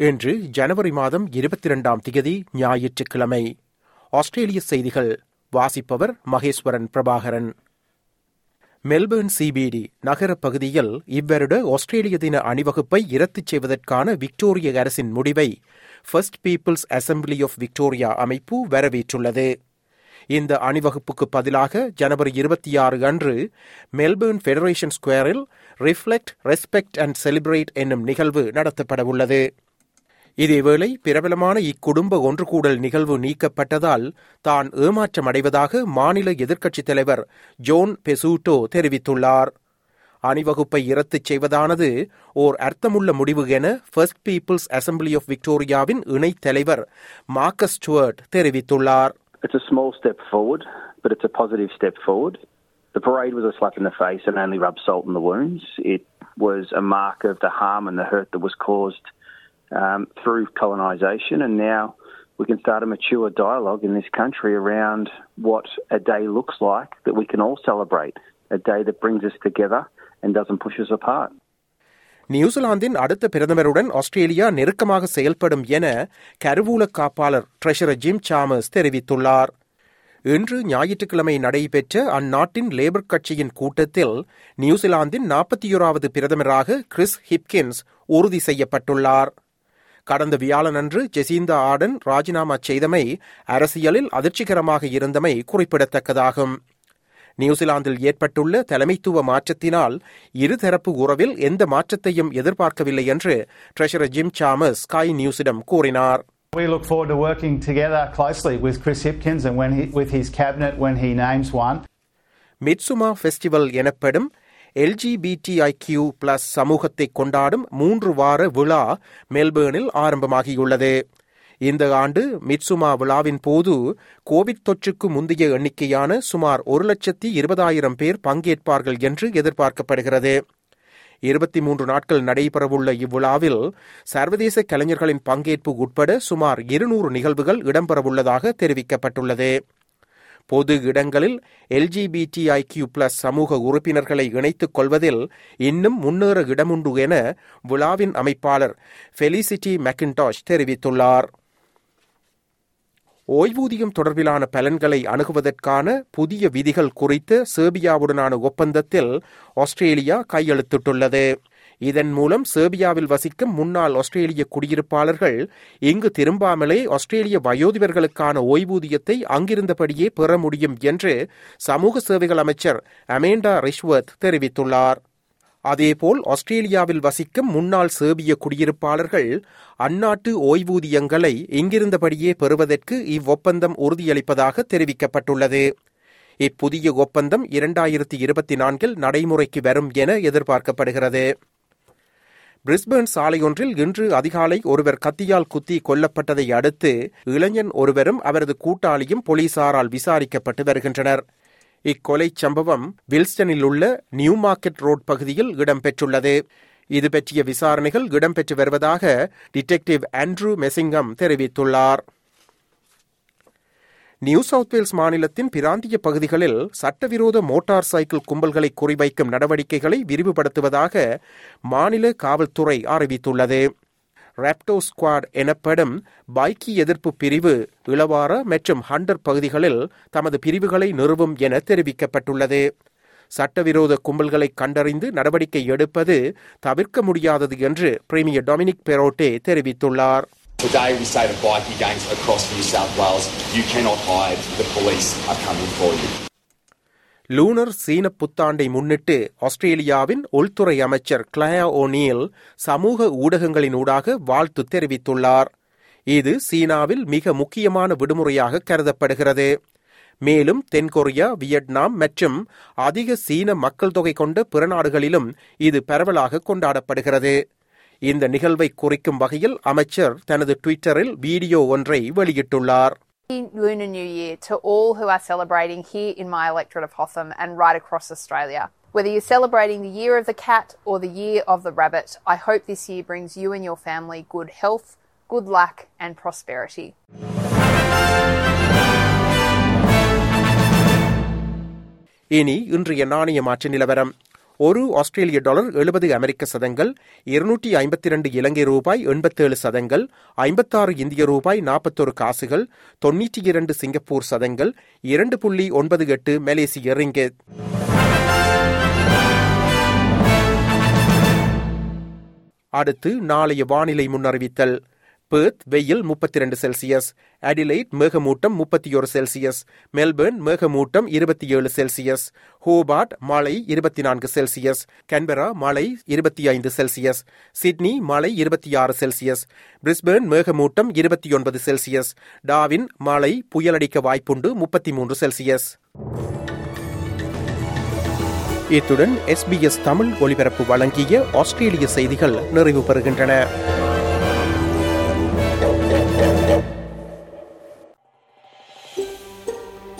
இன்று ஜனவரி மாதம் இருபத்தி இரண்டாம் திகதி ஞாயிற்றுக்கிழமை. ஆஸ்திரேலிய செய்திகள் வாசிப்பவர் மகேஸ்வரன் பிரபாகரன். மெல்பர்ன் சிபிடி நகர பகுதியில் இவ்வருட ஆஸ்திரேலிய தின அணிவகுப்பை இரத்து செய்வதற்கான விக்டோரிய அரசின் முடிவை First Peoples Assembly of Victoria அமைப்பு வரவேற்றுள்ளது. இந்த அணிவகுப்புக்கு பதிலாக ஜனவரி இருபத்தி ஆறு அன்று மெல்பர்ன் ஃபெடரேஷன் ஸ்கொயரில் ரிஃப்ளெக்ட் ரெஸ்பெக்ட் அண்ட் செலிப்ரேட் என்னும் நிகழ்வு நடத்தப்படவுள்ளது. இதேவேளை பிரபலமான இக்குடும்ப ஒன்று கூடல் நிகழ்வு நீக்கப்பட்டதால் தான் ஏமாற்றமடைவதாக மாநில எதிர்க்கட்சித் தலைவர் ஜோன் பெசூட்டோ தெரிவித்துள்ளார் அணிவகுப்பை இரத்துச் செய்வதானது ஓர் அர்த்தமுள்ள முடிவு என ஃபர்ஸ்ட் பீப்புள்ஸ் அசம்பிளி ஆஃப் விக்டோரியாவின் இணைத் தலைவர் மார்க்கஸ் ஸ்டுவர்ட் தெரிவித்துள்ளார் It's a small step forward, but it's a positive step forward. The parade was a slap in the face and only rubbed salt in the wounds. It was a mark of the harm and the hurt that was caused um, through colonisation, and now we can start a mature dialogue in this country around what a day looks like that we can all celebrate, a day that brings us together and doesn't push us apart. நியூசிலாந்தின் அடுத்த பிரதமருடன் Australia நெருக்கமாக செயல்படும் என கருவூல காப்பாளர் treasurer Jim Sam's தெரிவித்துள்ளார் இன்று ஞாயிற்றுக்கிழமை நடைபெற்ற அந்நாட்டின் லேபர் கட்சியின் கூட்டத்தில் நியூசிலாந்தின் நாற்பத்தியோராவது பிரதமராக கிறிஸ் ஹிப்கின்ஸ் உறுதி செய்யப்பட்டுள்ளார் கடந்த வியாழனன்று ஜெசிந்தா ஆடன் ராஜினாமா செய்தமை அரசியலில் அதிர்ச்சிகரமாக இருந்தமை குறிப்பிடத்தக்கதாகும் நியூசிலாந்தில் ஏற்பட்டுள்ள தலைமைத்துவ மாற்றத்தினால் இருதரப்பு உறவில் எந்த மாற்றத்தையும் எதிர்பார்க்கவில்லை என்று ட்ரெஷரர் ஜிம் சாமஸ் ஸ்கை நியூஸிடம் கூறினார் We look forward to working together closely with Chris Hipkins and when he, with his cabinet when he names one. Midsumma festival எனப்படும் எல்ஜிபிடிஐக்யூ பிளஸ் சமூகத்தை கொண்டாடும் மூன்று வார விழா மெல்பேர்னில் ஆரம்பமாகியுள்ளது. இந்த ஆண்டு மிட்சுமா விழாவின் போது கோவிட் தொற்றுக்கு முந்தைய எண்ணிக்கையான சுமார் ஒரு லட்சத்தி இருபதாயிரம் பேர் பங்கேற்பார்கள் என்று எதிர்பார்க்கப்படுகிறது. இருபத்தி மூன்று நாட்கள் நடைபெறவுள்ள இவ்விழாவில் சர்வதேச கலைஞர்களின் பங்கேற்பு உட்பட சுமார் இருநூறு நிகழ்வுகள் இடம்பெறவுள்ளதாக தெரிவிக்கப்பட்டுள்ளது. பொது இடங்களில் எல்ஜிபிடிஐக்யூ பிளஸ் சமூக உறுப்பினர்களை இணைத்துக் கொள்வதில் இன்னும் முன்னேற இடமுண்டு என விழாவின் அமைப்பாளர் ஃபெலிசிட்டி மெக்கின்டாஷ் தெரிவித்துள்ளார். ஓய்வூதியம் தொடர்பிலான பலன்களை அணுகுவதற்கான புதிய விதிகள் குறித்து சேர்பியாவுடனான ஒப்பந்தத்தில் ஆஸ்திரேலியா கையெழுத்திட்டுள்ளது. இதன் மூலம் சேர்பியாவில் வசிக்கும் முன்னாள் ஆஸ்திரேலிய குடியிருப்பாளர்கள் இங்கு திரும்பாமலே ஆஸ்திரேலிய வயோதிபர்களுக்கான ஓய்வூதியத்தை அங்கிருந்தபடியே பெற முடியும் என்று சமூக சேவைகள் அமைச்சர் அமேண்டா ரிஷ்வர்த் தெரிவித்துள்ளார். அதேபோல் ஆஸ்திரேலியாவில் வசிக்கும் முன்னாள் சேர்பிய குடியிருப்பாளர்கள் அந்நாட்டு ஓய்வூதியங்களை இங்கிருந்தபடியே பெறுவதற்கு இவ்வொப்பந்தம் உறுதியளிப்பதாக தெரிவிக்கப்பட்டுள்ளது. இப்புதிய ஒப்பந்தம் இரண்டாயிரத்தி இருபத்தி நான்கில் நடைமுறைக்கு வரும் என எதிர்பார்க்கப்படுகிறது. பிரிஸ்பேர்ன் சாலையொன்றில் இன்று அதிகாலை ஒருவர் கத்தியால் குத்தி கொல்லப்பட்டதை அடுத்து இளைஞன் ஒருவரும் அவரது கூட்டாளியும் போலீசாரால் விசாரிக்கப்பட்டு வருகின்றனர். இக்கொலை சம்பவம் வில்ஸ்டனில் உள்ள நியூ மார்க்கெட் ரோட் பகுதியில் இடம்பெற்றுள்ளது. இது பற்றிய விசாரணைகள் இடம்பெற்று வருவதாக டிடெக்டிவ் ஆண்ட்ரூ மெசிங்கம் தெரிவித்துள்ளார். நியூ சவுத் வேல்ஸ் மாநிலத்தின் பிராந்திய பகுதிகளில் சட்டவிரோத மோட்டார் சைக்கிள் கும்பல்களை குறிவைக்கும் நடவடிக்கைகளை விரிவுபடுத்துவதாக மாநில காவல்துறை அறிவித்துள்ளது. ராப்டோ ஸ்குவாட் எனப்படும் பைக்கி எதிர்ப்பு பிரிவு இளவார மற்றும் ஹண்டர் பகுதிகளில் தமது பிரிவுகளை நிறுவும் என தெரிவிக்கப்பட்டுள்ளது. சட்டவிரோத கும்பல்களை கண்டறிந்து நடவடிக்கை எடுப்பது தவிர்க்க முடியாதது என்று பிரீமியர் டொமினிக் பெரோட்டே தெரிவித்துள்ளார். Today we say to bikie gangs across New South Wales, you cannot hide, the police are coming for you. Lunar சீன புத்தாண்டை முன்னிட்டு ஆஸ்திரேலியாவின் உள்துறை அமைச்சர் கிளயா ஓனியல் சமூக ஊடகங்களின் ஊடாக வாழ்த்து தெரிவித்துள்ளார் இது சீனாவில் மிக முக்கியமான விடுமுறையாக கருதப்படுகிறது மேலும் தென்கொரியா வியட்நாம் மற்றும் அதிக சீன மக்கள் தொகை கொண்ட பிற நாடுகளிலும் இது பரவலாக கொண்டாடப்படுகிறது இந்த நிகழ்வை குறிக்கும் வகையில் அமைச்சர் தனது ட்விட்டரில் வீடியோ ஒன்றை வெளியிட்டுள்ளார் Lunar New Year to all who are celebrating here in my electorate of Hotham and right across Australia. Whether you're celebrating the year of the cat or the year of the rabbit, I hope this year brings you and your family good health, good luck, and prosperity. இனி இன்றைய நாணய மாற்று நிலவரம் ஒரு ஆஸ்திரேலிய dollar எழுபது அமெரிக்க சதங்கள் இருநூற்றி ஐம்பத்தி இரண்டு இலங்கை ரூபாய் எண்பத்தேழு சதங்கள் ஐம்பத்தாறு இந்திய ரூபாய் நாற்பத்தொரு காசுகள் தொன்னூற்றி இரண்டு சிங்கப்பூர் சதங்கள் இரண்டு புள்ளி ஒன்பது எட்டு மலேசிய ரிங்கெட் அடுத்து நாளைய வானிலை முன்னறிவித்தல். பேர்த் வெயில் முப்பத்தி ரெண்டு செல்சியஸ் அடிலைட் மேகமூட்டம் முப்பத்தி ஒரு செல்சியஸ் மெல்பர்ன் மேகமூட்டம் இருபத்தி ஏழு செல்சியஸ் ஹோபார்ட் மாலை இருபத்தி நான்கு செல்சியஸ் கன்பரா மாலை இருபத்தி ஐந்து செல்சியஸ் சிட்னி மாலை இருபத்தி ஆறு செல்சியஸ் பிரிஸ்பேர்ன் மேகமூட்டம் இருபத்தி ஒன்பது செல்சியஸ் டாவின் மாலை புயலடிக்க வாய்ப்புண்டு முப்பத்தி மூன்று செல்சியஸ் இத்துடன் எஸ்பிஎஸ் தமிழ் ஒலிபரப்பு வழங்கிய ஆஸ்திரேலிய செய்திகள் நிறைவு பெறுகின்றன